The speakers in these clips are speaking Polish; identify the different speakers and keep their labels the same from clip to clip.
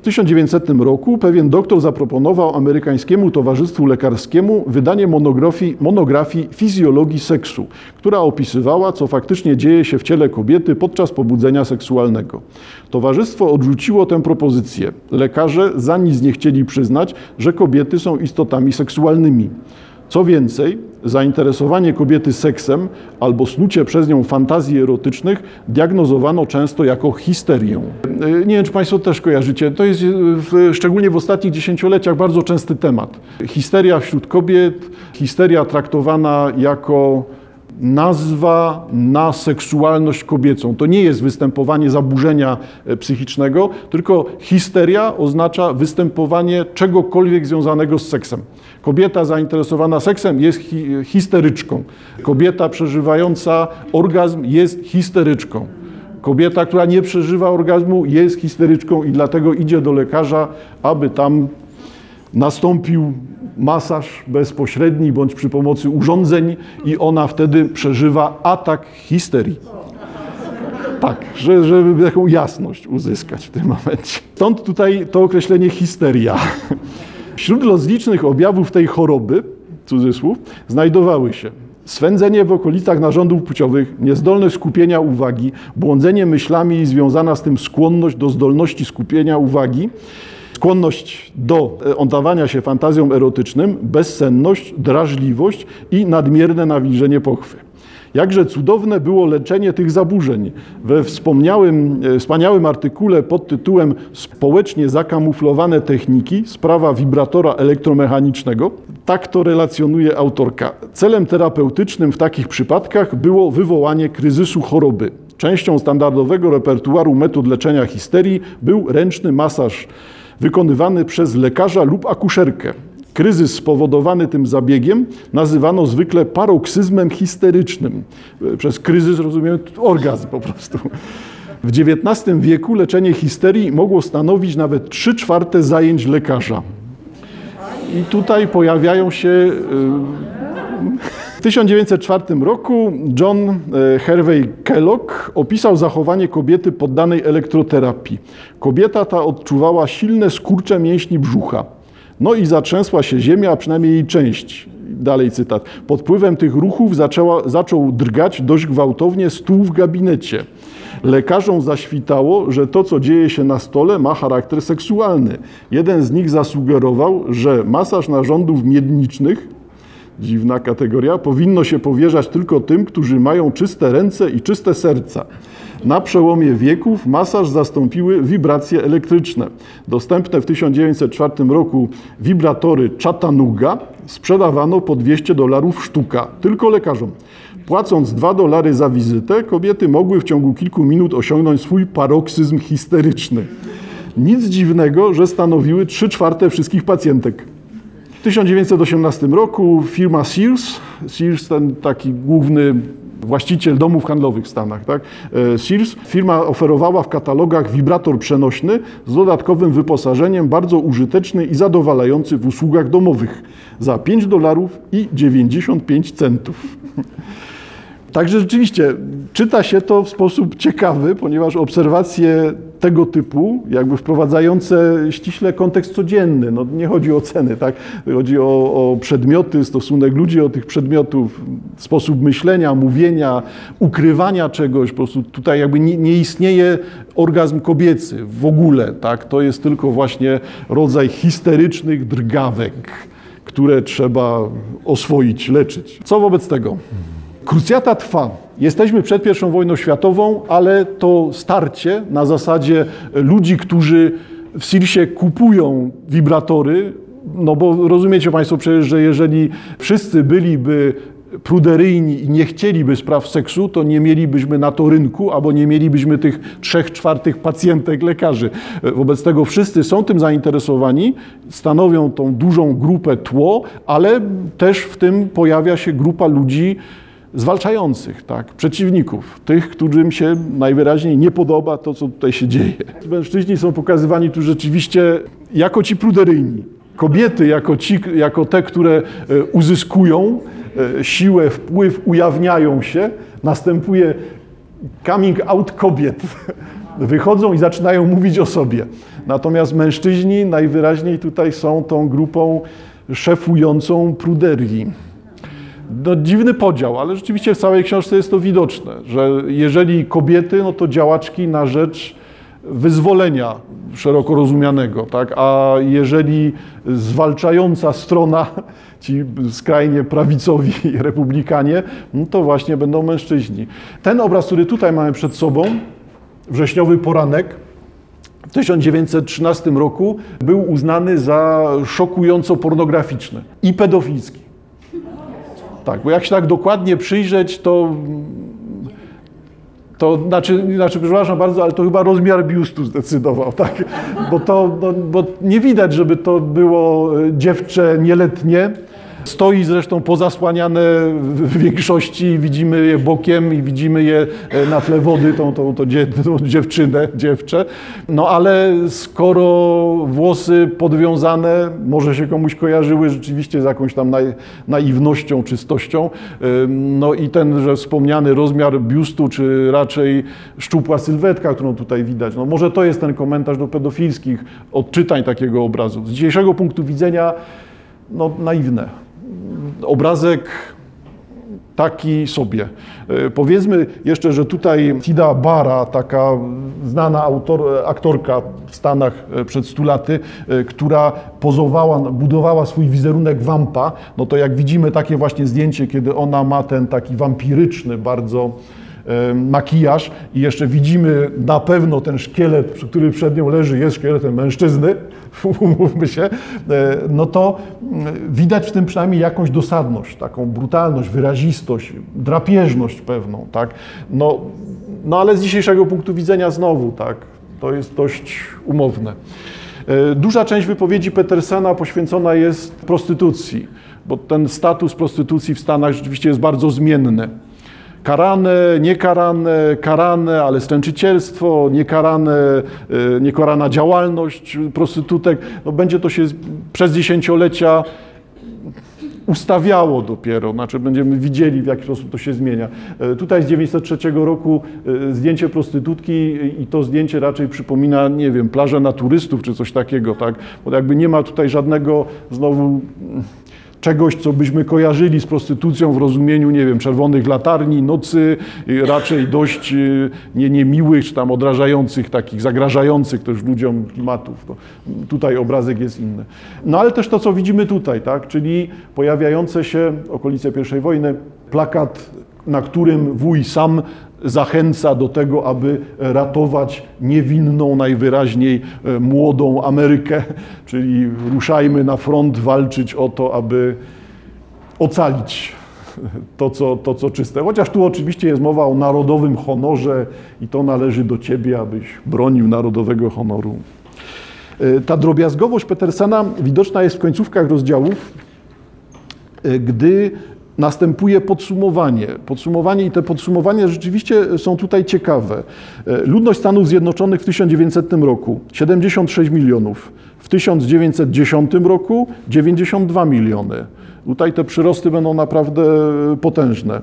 Speaker 1: W 1900 roku pewien doktor zaproponował amerykańskiemu towarzystwu lekarskiemu wydanie monografii, monografii fizjologii seksu, która opisywała, co faktycznie dzieje się w ciele kobiety podczas pobudzenia seksualnego. Towarzystwo odrzuciło tę propozycję. Lekarze za nic nie chcieli przyznać, że kobiety są istotami seksualnymi. Co więcej, zainteresowanie kobiety seksem albo snucie przez nią fantazji erotycznych diagnozowano często jako histerię. E, Nie wiem, czy Państwo też kojarzycie, to jest e, w, szczególnie w ostatnich dziesięcioleciach bardzo częsty temat. Histeria wśród kobiet, histeria traktowana jako nazwa na seksualność kobiecą. To nie jest występowanie zaburzenia e, psychicznego, tylko histeria oznacza występowanie czegokolwiek związanego z seksem. Kobieta zainteresowana seksem jest hi histeryczką. Kobieta przeżywająca orgazm jest histeryczką. Kobieta, która nie przeżywa orgazmu, jest histeryczką i dlatego idzie do lekarza, aby tam nastąpił masaż bezpośredni bądź przy pomocy urządzeń i ona wtedy przeżywa atak histerii. Tak, że, żeby taką jasność uzyskać w tym momencie. Stąd tutaj to określenie histeria. Wśród rozlicznych objawów tej choroby, cudzysłów, znajdowały się swędzenie w okolicach narządów płciowych, niezdolność skupienia uwagi, błądzenie myślami i związana z tym skłonność do zdolności skupienia uwagi, skłonność do e, oddawania się fantazjom erotycznym, bezsenność, drażliwość i nadmierne nawilżenie pochwy. Jakże cudowne było leczenie tych zaburzeń. We wspomniałym, e, wspaniałym artykule pod tytułem Społecznie zakamuflowane techniki, sprawa wibratora elektromechanicznego, tak to relacjonuje autorka. Celem terapeutycznym w takich przypadkach było wywołanie kryzysu choroby. Częścią standardowego repertuaru metod leczenia histerii był ręczny masaż wykonywany przez lekarza lub akuszerkę. Kryzys spowodowany tym zabiegiem nazywano zwykle paroksyzmem histerycznym. Przez kryzys rozumiemy orgazm po prostu. W XIX wieku leczenie histerii mogło stanowić nawet 3 czwarte zajęć lekarza. I tutaj pojawiają się. y, W 1904 roku John e, Hervey Kellogg opisał zachowanie kobiety poddanej elektroterapii. Kobieta ta odczuwała silne skurcze mięśni brzucha. No i zatrzęsła się ziemia, a przynajmniej jej część. Dalej cytat. Pod wpływem tych ruchów zaczęła, zaczął drgać dość gwałtownie stół w gabinecie. Lekarzom zaświtało, że to, co dzieje się na stole, ma charakter seksualny. Jeden z nich zasugerował, że masaż narządów miedniczych, dziwna kategoria, powinno się powierzać tylko tym, którzy mają czyste ręce i czyste serca. Na przełomie wieków masaż zastąpiły wibracje elektryczne. Dostępne w 1904 roku wibratory Chattanooga sprzedawano po 200 dolarów sztuka, tylko lekarzom. Płacąc 2 dolary za wizytę, kobiety mogły w ciągu kilku minut osiągnąć swój paroksyzm histeryczny. Nic dziwnego, że stanowiły 3 czwarte wszystkich pacjentek. W 1918 roku firma Sears, Sears ten taki główny właściciel domów handlowych w Stanach, tak? e, Sears, firma oferowała w katalogach wibrator przenośny z dodatkowym wyposażeniem, bardzo użyteczny i zadowalający w usługach domowych za 5 dolarów i 95 centów. Także rzeczywiście czyta się to w sposób ciekawy, ponieważ obserwacje tego typu, jakby wprowadzające ściśle kontekst codzienny, no nie chodzi o ceny, tak? chodzi o, o przedmioty, stosunek ludzi do tych przedmiotów, sposób myślenia, mówienia, ukrywania czegoś, po prostu tutaj jakby nie, nie istnieje orgazm kobiecy w ogóle, tak? to jest tylko właśnie rodzaj histerycznych drgawek, które trzeba oswoić, leczyć. Co wobec tego? Krucjata trwa. Jesteśmy przed I wojną światową, ale to starcie na zasadzie ludzi, którzy w Sirsie kupują wibratory, no bo rozumiecie Państwo przecież, że jeżeli wszyscy byliby pruderyjni i nie chcieliby spraw seksu, to nie mielibyśmy na to rynku, albo nie mielibyśmy tych trzech czwartych pacjentek lekarzy. Wobec tego wszyscy są tym zainteresowani, stanowią tą dużą grupę tło, ale też w tym pojawia się grupa ludzi, zwalczających, tak, przeciwników, tych, którym się najwyraźniej nie podoba to, co tutaj się dzieje. Mężczyźni są pokazywani tu rzeczywiście jako ci pruderyjni. Kobiety jako, ci, jako te, które e, uzyskują e, siłę, wpływ, ujawniają się. Następuje coming out kobiet. wychodzą i zaczynają mówić o sobie. Natomiast mężczyźni najwyraźniej tutaj są tą grupą szefującą pruderii. No, dziwny podział, ale rzeczywiście w całej książce jest to widoczne, że jeżeli kobiety, no to działaczki na rzecz wyzwolenia szeroko rozumianego, tak? a jeżeli zwalczająca strona, ci skrajnie prawicowi republikanie, no to właśnie będą mężczyźni. Ten obraz, który tutaj mamy przed sobą, wrześniowy poranek, w 1913 roku był uznany za szokująco pornograficzny i pedofilski. Tak, bo jak się tak dokładnie przyjrzeć, to to znaczy, znaczy, przepraszam bardzo, ale to chyba rozmiar biustu zdecydował, tak? Bo to, no, bo nie widać, żeby to było dziewczę nieletnie. Stoi zresztą pozasłaniane w większości, widzimy je bokiem i widzimy je e, na tle wody, tą, tą, tą, tą dziewczynę, dziewczę. No ale skoro włosy podwiązane, może się komuś kojarzyły rzeczywiście z jakąś tam naiwnością, czystością, e, no i ten, że wspomniany rozmiar biustu, czy raczej szczupła sylwetka, którą tutaj widać, no może to jest ten komentarz do pedofilskich odczytań takiego obrazu. Z dzisiejszego punktu widzenia, no naiwne obrazek taki sobie. E, powiedzmy jeszcze, że tutaj Tida Bara, taka znana autor, aktorka w Stanach e, przed stu laty, e, która pozowała, budowała swój wizerunek wampa, no to jak widzimy takie właśnie zdjęcie, kiedy ona ma ten taki wampiryczny bardzo makijaż i jeszcze widzimy na pewno ten szkielet, który przed nią leży, jest szkieletem mężczyzny, umówmy się, e, no to mm, widać w tym przynajmniej jakąś dosadność, taką brutalność, wyrazistość, drapieżność pewną, tak? No, no ale z dzisiejszego punktu widzenia znowu, tak, to jest dość umowne. E, duża część wypowiedzi Petersena poświęcona jest prostytucji, bo ten status prostytucji w Stanach rzeczywiście jest bardzo zmienny karane, niekarane, karane, ale stręczycielstwo, niekarane, e, niekarana działalność prostytutek, no będzie to się przez dziesięciolecia ustawiało dopiero, znaczy będziemy widzieli w jaki sposób to się zmienia. E, tutaj z 1903 roku e, zdjęcie prostytutki i to zdjęcie raczej przypomina, nie wiem, plażę naturystów czy coś takiego, tak? Bo jakby nie ma tutaj żadnego znowu czegoś, co byśmy kojarzyli z prostytucją w rozumieniu, nie wiem, czerwonych latarni, nocy, raczej dość y, nie, niemiłych, czy tam odrażających, takich zagrażających też ludziom klimatów. To tutaj obrazek jest inny. No ale też to, co widzimy tutaj, tak, czyli pojawiające się okolice I wojny, plakat, na którym wuj sam zachęca do tego, aby ratować niewinną, najwyraźniej e, młodą Amerykę, czyli ruszajmy na front walczyć o to, aby ocalić to co, to, co czyste. Chociaż tu oczywiście jest mowa o narodowym honorze i to należy do ciebie, abyś bronił narodowego honoru. E, ta drobiazgowość Petersena widoczna jest w końcówkach rozdziałów, e, gdy następuje podsumowanie. Podsumowanie i te podsumowania rzeczywiście są tutaj ciekawe. E, ludność Stanów Zjednoczonych w 1900 roku 76 milionów, w 1910 roku 92 miliony. Tutaj te przyrosty będą naprawdę potężne.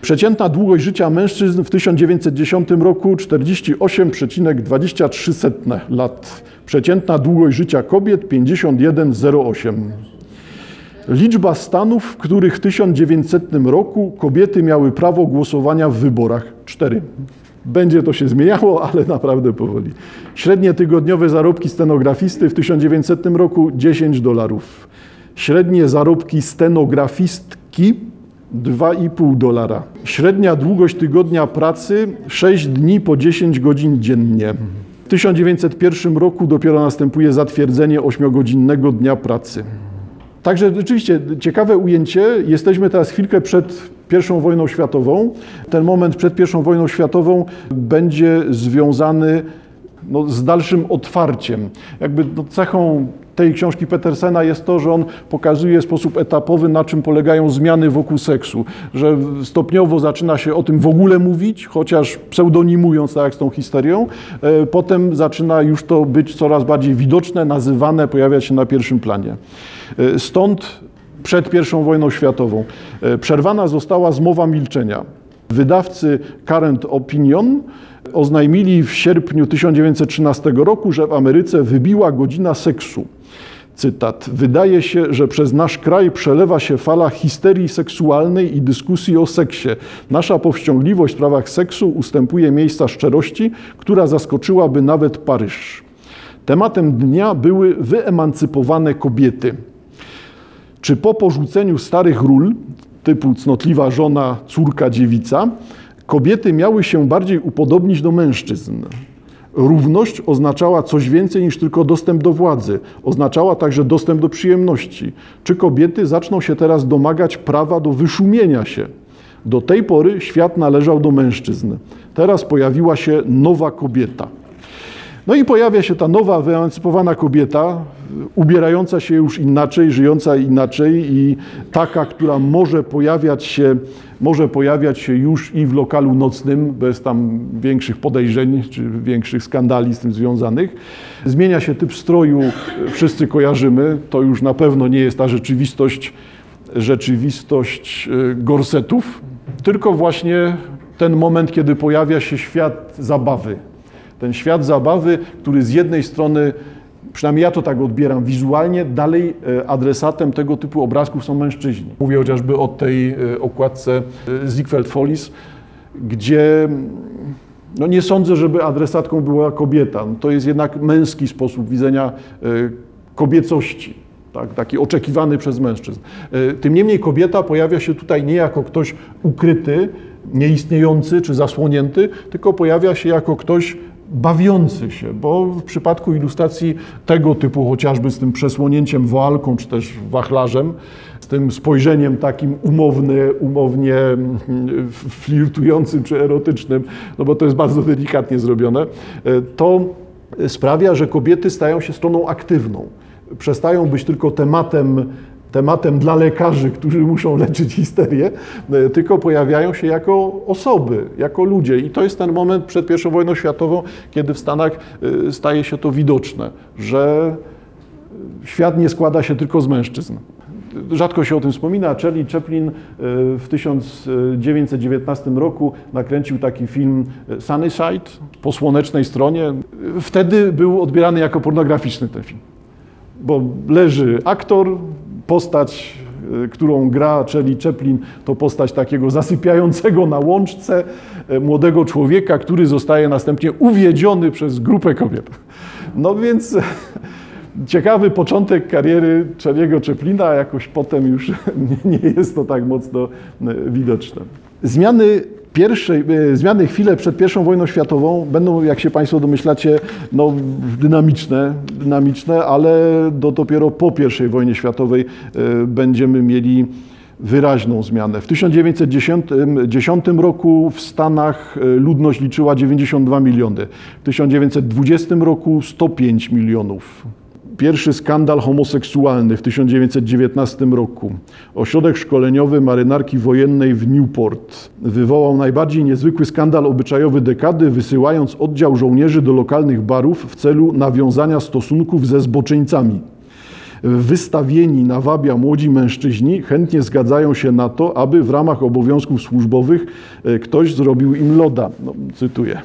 Speaker 1: Przeciętna długość życia mężczyzn w 1910 roku 48,23 lat. Przeciętna długość życia kobiet 51,08. Liczba stanów, w których w 1900 roku kobiety miały prawo głosowania w wyborach. Cztery. Będzie to się zmieniało, ale naprawdę powoli. Średnie tygodniowe zarobki stenografisty w 1900 roku 10 dolarów. Średnie zarobki stenografistki 2,5 dolara. Średnia długość tygodnia pracy 6 dni po 10 godzin dziennie. W 1901 roku dopiero następuje zatwierdzenie 8-godzinnego dnia pracy. Także rzeczywiście ciekawe ujęcie. Jesteśmy teraz chwilkę przed I wojną światową. Ten moment przed I wojną światową będzie związany no, z dalszym otwarciem. Jakby no, cechą tej książki Petersena jest to, że on pokazuje w sposób etapowy, na czym polegają zmiany wokół seksu. Że stopniowo zaczyna się o tym w ogóle mówić, chociaż pseudonimując, tak jak z tą histerią. E, potem zaczyna już to być coraz bardziej widoczne, nazywane, pojawiać się na pierwszym planie. E, stąd przed I wojną światową przerwana została zmowa milczenia. Wydawcy Current Opinion oznajmili w sierpniu 1913 roku, że w Ameryce wybiła godzina seksu. Cytat. Wydaje się, że przez nasz kraj przelewa się fala histerii seksualnej i dyskusji o seksie. Nasza powściągliwość w sprawach seksu ustępuje miejsca szczerości, która zaskoczyłaby nawet Paryż. Tematem dnia były wyemancypowane kobiety. Czy po porzuceniu starych ról, typu cnotliwa żona, córka, dziewica, kobiety miały się bardziej upodobnić do mężczyzn? Równość oznaczała coś więcej niż tylko dostęp do władzy, oznaczała także dostęp do przyjemności. Czy kobiety zaczną się teraz domagać prawa do wyszumienia się? Do tej pory świat należał do mężczyzn. Teraz pojawiła się nowa kobieta. No i pojawia się ta nowa, wyemancypowana kobieta, ubierająca się już inaczej, żyjąca inaczej i taka, która może pojawiać się, może pojawiać się już i w lokalu nocnym, bez tam większych podejrzeń czy większych skandali z tym związanych. Zmienia się typ stroju, wszyscy kojarzymy, to już na pewno nie jest ta rzeczywistość, rzeczywistość e, gorsetów, tylko właśnie ten moment, kiedy pojawia się świat zabawy. Ten świat zabawy, który z jednej strony przynajmniej ja to tak odbieram wizualnie, dalej e, adresatem tego typu obrazków są mężczyźni. Mówię chociażby o tej e, okładce e, Ziegfeld Follies, gdzie no nie sądzę, żeby adresatką była kobieta. No to jest jednak męski sposób widzenia kobiecości. Tak, taki oczekiwany przez mężczyzn. Tym niemniej kobieta pojawia się tutaj nie jako ktoś ukryty, nieistniejący czy zasłonięty, tylko pojawia się jako ktoś bawiący się, bo w przypadku ilustracji tego typu, chociażby z tym przesłonięciem woalką czy też wachlarzem, z tym spojrzeniem takim umowny, umownie mm, flirtującym czy erotycznym, no bo to jest bardzo delikatnie zrobione, to sprawia, że kobiety stają się stroną aktywną. Przestają być tylko tematem tematem dla lekarzy, którzy muszą leczyć histerię, e, tylko pojawiają się jako osoby, jako ludzie. I to jest ten moment przed I wojną światową, kiedy w Stanach e, staje się to widoczne, że świat nie składa się tylko z mężczyzn. Rzadko się o tym wspomina. Charlie Chaplin e, w 1919 roku nakręcił taki film Sunnyside po słonecznej stronie. Wtedy był odbierany jako pornograficzny ten film, bo leży aktor, postać, e, którą gra Charlie Chaplin, to postać takiego zasypiającego na łączce e, młodego człowieka, który zostaje następnie uwiedziony przez grupę kobiet. No więc ciekawy początek kariery Charlie'ego Chaplina, a jakoś potem już nie jest to tak mocno e, widoczne. Zmiany pierwszej, e, zmiany chwile przed I wojną światową będą, jak się Państwo domyślacie, no, dynamiczne, dynamiczne, ale do, dopiero po I wojnie światowej e, będziemy mieli wyraźną zmianę. W 1910 roku w Stanach e, ludność liczyła 92 miliony, w 1920 roku 105 milionów. Pierwszy skandal homoseksualny w 1919 roku. Ośrodek szkoleniowy marynarki wojennej w Newport wywołał najbardziej niezwykły skandal obyczajowy dekady, wysyłając oddział żołnierzy do lokalnych barów w celu nawiązania stosunków ze zboczyńcami wystawieni na wabia młodzi mężczyźni chętnie zgadzają się na to, aby w ramach obowiązków służbowych e, ktoś zrobił im loda. No, cytuję.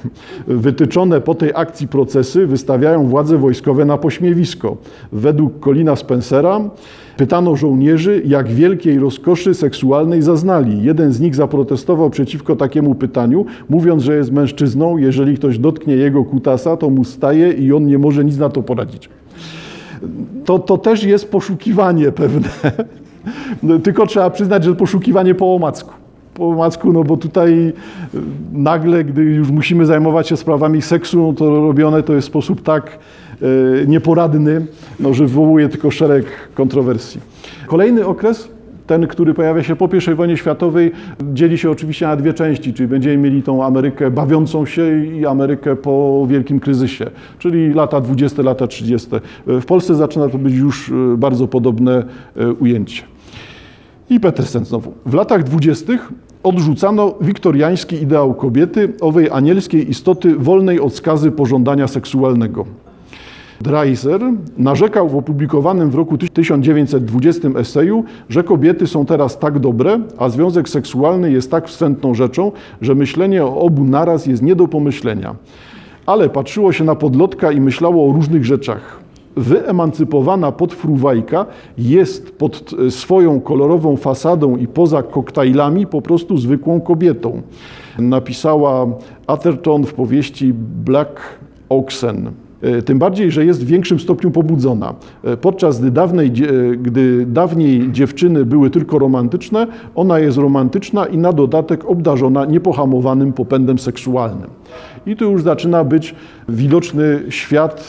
Speaker 1: Wytyczone po tej akcji procesy wystawiają władze wojskowe na pośmiewisko. Według Colina Spencera Pytano żołnierzy, jak wielkiej rozkoszy seksualnej zaznali. Jeden z nich zaprotestował przeciwko takiemu pytaniu, mówiąc, że jest mężczyzną, jeżeli ktoś dotknie jego kutasa, to mu staje i on nie może nic na to poradzić to, to też jest poszukiwanie pewne. No, tylko trzeba przyznać, że poszukiwanie po omacku. Po omacku, no bo tutaj y, nagle, gdy już musimy zajmować się sprawami seksu, no to robione to jest w sposób tak y, nieporadny, no, że wywołuje tylko szereg kontrowersji. Kolejny okres ten, który pojawia się po I wojnie światowej, dzieli się oczywiście na dwie części, czyli będziemy mieli tą Amerykę bawiącą się i Amerykę po wielkim kryzysie, czyli lata 20, lata 30. W Polsce zaczyna to być już e, bardzo podobne e, ujęcie. I Petersen znowu. W latach dwudziestych odrzucano wiktoriański ideał kobiety, owej anielskiej istoty wolnej od skazy pożądania seksualnego. Dreiser narzekał w opublikowanym w roku 1920 eseju, że kobiety są teraz tak dobre, a związek seksualny jest tak wstrętną rzeczą, że myślenie o obu naraz jest nie do pomyślenia. Ale patrzyło się na podlotka i myślało o różnych rzeczach. Wyemancypowana podfruwajka jest pod swoją kolorową fasadą i poza koktajlami po prostu zwykłą kobietą. Napisała Atherton w powieści Black Oxen. E, tym bardziej, że jest w większym stopniu pobudzona. E, podczas gdy, dawnej, gdy dawniej dziewczyny były tylko romantyczne, ona jest romantyczna i na dodatek obdarzona niepohamowanym popędem seksualnym. I tu już zaczyna być widoczny świat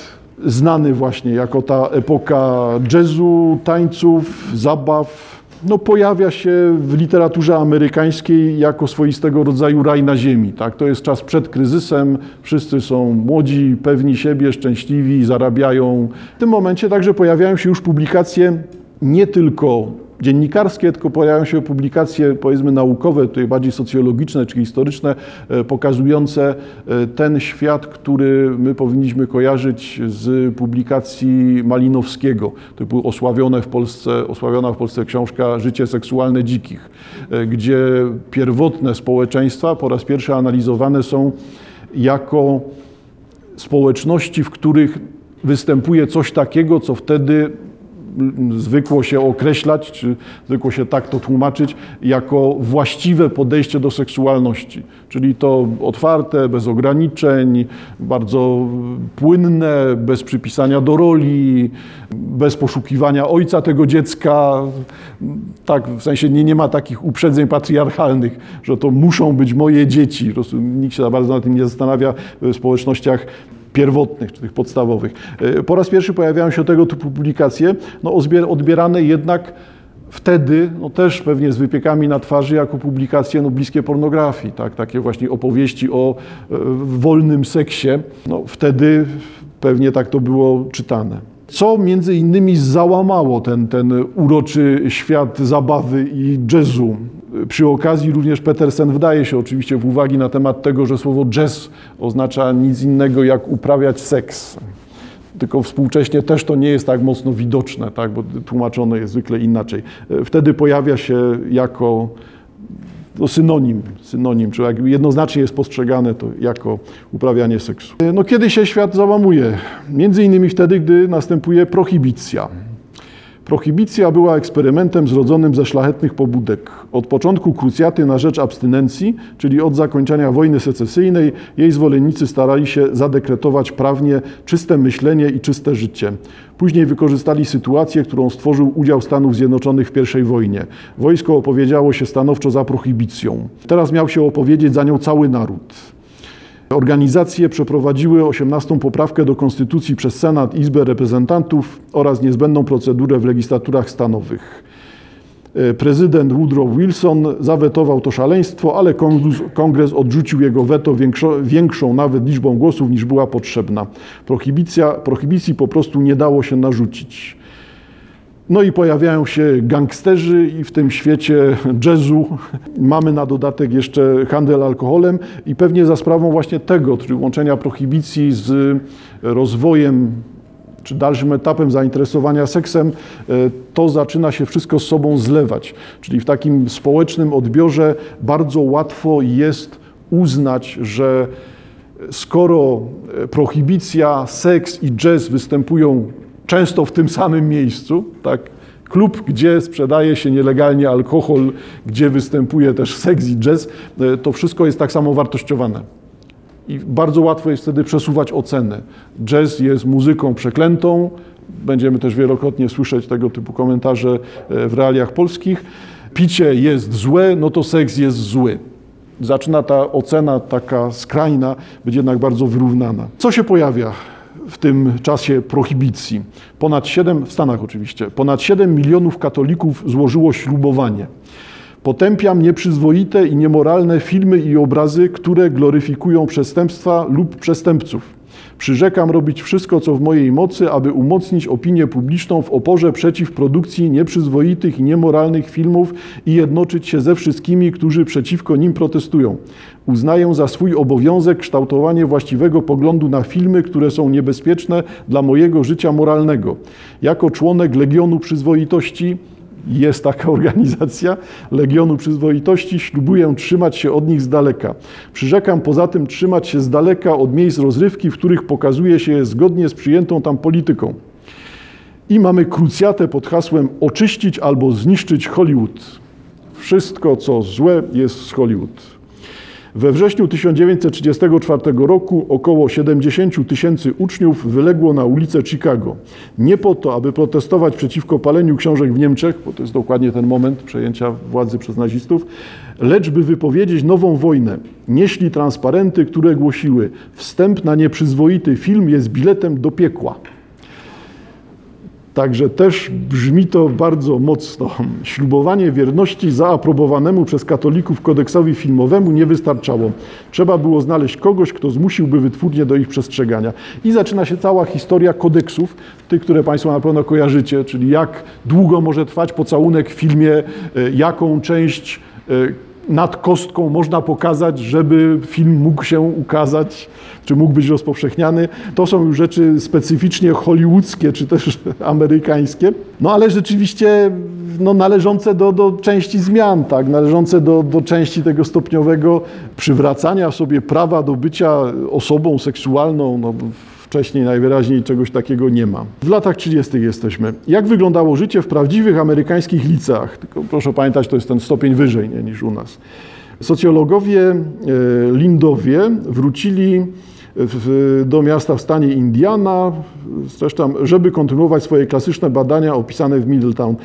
Speaker 1: znany właśnie jako ta epoka jazzu, tańców, zabaw. No, pojawia się w literaturze amerykańskiej jako swoistego rodzaju raj na ziemi. Tak? To jest czas przed kryzysem, wszyscy są młodzi, pewni siebie, szczęśliwi, zarabiają. W tym momencie także pojawiają się już publikacje nie tylko dziennikarskie, tylko pojawiają się publikacje, powiedzmy, naukowe, tutaj bardziej socjologiczne czy historyczne, e, pokazujące e, ten świat, który my powinniśmy kojarzyć z publikacji Malinowskiego. Była osławione w Polsce, osławiona w Polsce książka Życie seksualne dzikich, e, gdzie pierwotne społeczeństwa po raz pierwszy analizowane są jako społeczności, w których występuje coś takiego, co wtedy zwykło się określać, czy zwykło się tak to tłumaczyć, jako właściwe podejście do seksualności. Czyli to otwarte, bez ograniczeń, bardzo płynne, bez przypisania do roli, bez poszukiwania ojca tego dziecka. Tak, w sensie nie, nie ma takich uprzedzeń patriarchalnych, że to muszą być moje dzieci. Nikt się za bardzo na tym nie zastanawia w społecznościach pierwotnych, czy tych podstawowych. E, po raz pierwszy pojawiają się tego typu publikacje, no, odbierane jednak wtedy, no też pewnie z wypiekami na twarzy, jako publikacje no, bliskie pornografii, tak? takie właśnie opowieści o e, wolnym seksie. No, wtedy pewnie tak to było czytane co między innymi załamało ten, ten uroczy świat zabawy i jazzu. Przy okazji również Petersen wdaje się oczywiście w uwagi na temat tego, że słowo jazz oznacza nic innego jak uprawiać seks. Tylko współcześnie też to nie jest tak mocno widoczne, tak, bo tłumaczone jest zwykle inaczej. Wtedy pojawia się jako to synonim, synonim, czy jak jednoznacznie jest postrzegane to jako uprawianie seksu. No kiedy się świat załamuje? Między innymi wtedy, gdy następuje prohibicja. Prohibicja była eksperymentem zrodzonym ze szlachetnych pobudek. Od początku krucjaty na rzecz abstynencji, czyli od zakończenia wojny secesyjnej, jej zwolennicy starali się zadekretować prawnie czyste myślenie i czyste życie. Później wykorzystali sytuację, którą stworzył udział Stanów Zjednoczonych w I wojnie. Wojsko opowiedziało się stanowczo za prohibicją. Teraz miał się opowiedzieć za nią cały naród. Organizacje przeprowadziły 18 poprawkę do Konstytucji przez Senat, Izbę Reprezentantów oraz niezbędną procedurę w legislaturach stanowych. E, prezydent Woodrow Wilson zawetował to szaleństwo, ale kongres, kongres odrzucił jego weto większo, większą nawet liczbą głosów niż była potrzebna. Prohibicja, prohibicji po prostu nie dało się narzucić. No i pojawiają się gangsterzy i w tym świecie jazzu mamy na dodatek jeszcze handel alkoholem i pewnie za sprawą właśnie tego, czyli łączenia prohibicji z rozwojem czy dalszym etapem zainteresowania seksem, e, to zaczyna się wszystko z sobą zlewać. Czyli w takim społecznym odbiorze bardzo łatwo jest uznać, że skoro prohibicja, seks i jazz występują często w tym samym miejscu, tak? Klub, gdzie sprzedaje się nielegalnie alkohol, gdzie występuje też seks i jazz, e, to wszystko jest tak samo wartościowane. I bardzo łatwo jest wtedy przesuwać ocenę. Jazz jest muzyką przeklętą, będziemy też wielokrotnie słyszeć tego typu komentarze e, w realiach polskich. Picie jest złe, no to seks jest zły. Zaczyna ta ocena taka skrajna być jednak bardzo wyrównana. Co się pojawia? W tym czasie prohibicji. Ponad 7, w Stanach oczywiście, ponad 7 milionów katolików złożyło ślubowanie. Potępiam nieprzyzwoite i niemoralne filmy i obrazy, które gloryfikują przestępstwa lub przestępców. Przyrzekam robić wszystko, co w mojej mocy, aby umocnić opinię publiczną w oporze przeciw produkcji nieprzyzwoitych i niemoralnych filmów i jednoczyć się ze wszystkimi, którzy przeciwko nim protestują. Uznaję za swój obowiązek kształtowanie właściwego poglądu na filmy, które są niebezpieczne dla mojego życia moralnego. Jako członek Legionu Przyzwoitości jest taka organizacja Legionu Przyzwoitości. Ślubuję trzymać się od nich z daleka. Przyrzekam poza tym trzymać się z daleka od miejsc rozrywki, w których pokazuje się zgodnie z przyjętą tam polityką. I mamy krucjatę pod hasłem oczyścić albo zniszczyć Hollywood. Wszystko, co złe, jest z Hollywood. We wrześniu 1934 roku około 70 tysięcy uczniów wyległo na ulice Chicago. Nie po to, aby protestować przeciwko paleniu książek w Niemczech, bo to jest dokładnie ten moment przejęcia władzy przez nazistów, lecz by wypowiedzieć nową wojnę. Nieśli transparenty, które głosiły: Wstęp na nieprzyzwoity film jest biletem do piekła. Także też brzmi to bardzo mocno. Ślubowanie wierności zaaprobowanemu przez katolików kodeksowi filmowemu nie wystarczało. Trzeba było znaleźć kogoś, kto zmusiłby wytwórnię do ich przestrzegania. I zaczyna się cała historia kodeksów, tych, które Państwo na pewno kojarzycie, czyli jak długo może trwać pocałunek w filmie, e, jaką część e, nad kostką można pokazać, żeby film mógł się ukazać, czy mógł być rozpowszechniany. To są już rzeczy specyficznie hollywoodzkie, czy też amerykańskie. No ale rzeczywiście no, należące do, do części zmian, tak? należące do, do części tego stopniowego przywracania sobie prawa do bycia osobą seksualną. No, Wcześniej najwyraźniej czegoś takiego nie ma. W latach 30. jesteśmy. Jak wyglądało życie w prawdziwych amerykańskich liceach? Tylko proszę pamiętać, to jest ten stopień wyżej nie, niż u nas. Socjologowie e, Lindowie wrócili w, do miasta w stanie Indiana, zresztą, żeby kontynuować swoje klasyczne badania opisane w Middletown,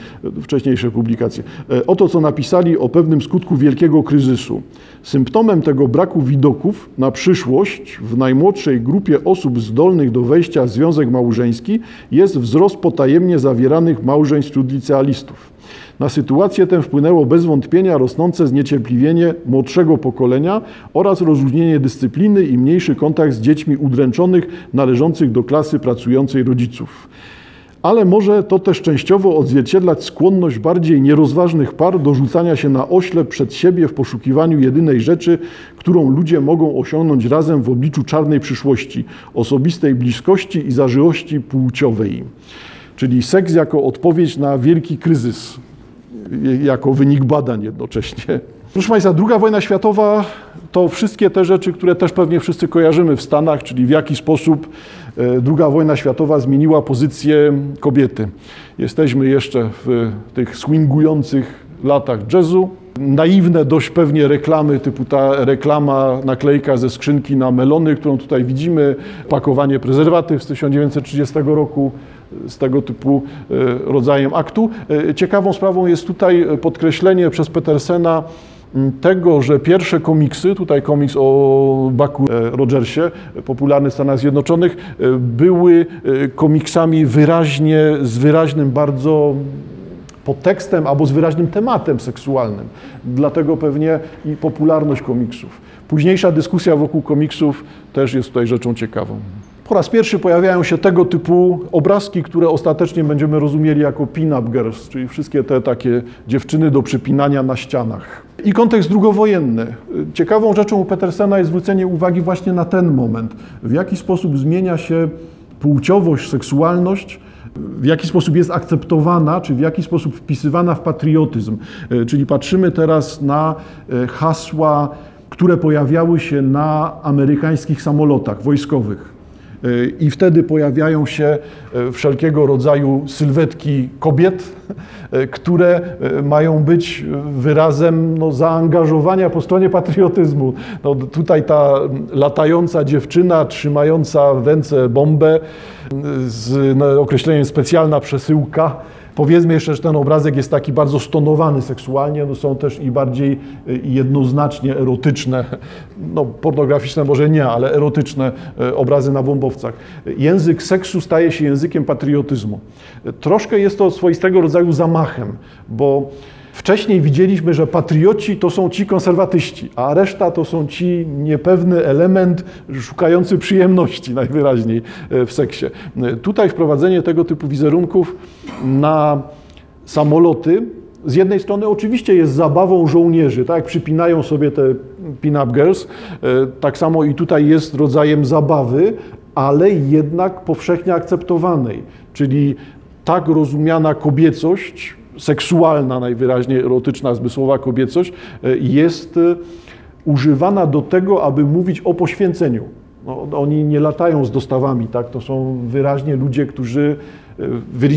Speaker 1: wcześniejsze publikacje. E, oto, co napisali o pewnym skutku wielkiego kryzysu. Symptomem tego braku widoków na przyszłość w najmłodszej grupie osób zdolnych do wejścia w związek małżeński jest wzrost potajemnie zawieranych małżeństw wśród licealistów. Na sytuację tę wpłynęło bez wątpienia rosnące zniecierpliwienie młodszego pokolenia oraz rozluźnienie dyscypliny i mniejszy kontakt z dziećmi udręczonych należących do klasy pracującej rodziców. Ale może to też częściowo odzwierciedlać skłonność bardziej nierozważnych par do rzucania się na oślep przed siebie w poszukiwaniu jedynej rzeczy, którą ludzie mogą osiągnąć razem w obliczu czarnej przyszłości, osobistej bliskości i zażyłości płciowej. Czyli seks jako odpowiedź na wielki kryzys jako wynik badań jednocześnie. Proszę Państwa, II wojna światowa to wszystkie te rzeczy, które też pewnie wszyscy kojarzymy w Stanach, czyli w jaki sposób II e, wojna światowa zmieniła pozycję kobiety. Jesteśmy jeszcze w tych swingujących latach jazzu. Naiwne dość pewnie reklamy, typu ta reklama, naklejka ze skrzynki na melony, którą tutaj widzimy, pakowanie prezerwatyw z 1930 roku, z tego typu e, rodzajem aktu. E, ciekawą sprawą jest tutaj podkreślenie przez Petersena tego, że pierwsze komiksy, tutaj komiks o Baku e, Rogersie, popularny w Stanach Zjednoczonych, były komiksami wyraźnie, z wyraźnym bardzo podtekstem albo z wyraźnym tematem seksualnym. Dlatego pewnie i popularność komiksów. Późniejsza dyskusja wokół komiksów też jest tutaj rzeczą ciekawą. Po raz pierwszy pojawiają się tego typu obrazki, które ostatecznie będziemy rozumieli jako pin-up girls, czyli wszystkie te takie dziewczyny do przypinania na ścianach. I kontekst drugowojenny. Ciekawą rzeczą u Petersena jest zwrócenie uwagi właśnie na ten moment. W jaki sposób zmienia się płciowość, seksualność, w jaki sposób jest akceptowana, czy w jaki sposób wpisywana w patriotyzm. E, czyli patrzymy teraz na e, hasła, które pojawiały się na amerykańskich samolotach wojskowych. I wtedy pojawiają się e, wszelkiego rodzaju sylwetki kobiet, e, które e, mają być wyrazem no, zaangażowania po stronie patriotyzmu. No, tutaj ta latająca dziewczyna trzymająca w ręce bombę z określeniem specjalna przesyłka Powiedzmy jeszcze, że ten obrazek jest taki bardzo stonowany seksualnie, no są też i bardziej y, jednoznacznie erotyczne, no pornograficzne może nie, ale erotyczne y, obrazy na bombowcach. Język seksu staje się językiem patriotyzmu. Troszkę jest to swoistego rodzaju zamachem, bo Wcześniej widzieliśmy, że patrioci to są ci konserwatyści, a reszta to są ci niepewny element szukający przyjemności najwyraźniej e, w seksie. E, Tutaj wprowadzenie tego typu wizerunków na samoloty z jednej strony oczywiście jest zabawą żołnierzy, tak jak przypinają sobie te pin-up girls, e, tak samo i tutaj jest rodzajem zabawy, ale jednak powszechnie akceptowanej, czyli tak rozumiana kobiecość, seksualna najwyraźniej, erotyczna, zmysłowa kobiecość e, jest e, używana do tego, aby mówić o poświęceniu. No, oni nie latają z dostawami, tak? To są wyraźnie ludzie, którzy e,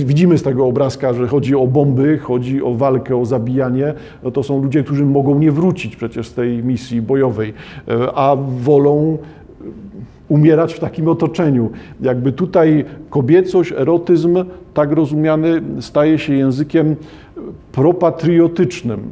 Speaker 1: widzimy z tego obrazka, że chodzi o bomby, chodzi o walkę, o zabijanie. No to są ludzie, którzy mogą nie wrócić przecież z tej misji bojowej, a wolą umierać w takim otoczeniu. Jakby tutaj kobiecość, erotyzm, tak rozumiany, staje się językiem propatriotycznym.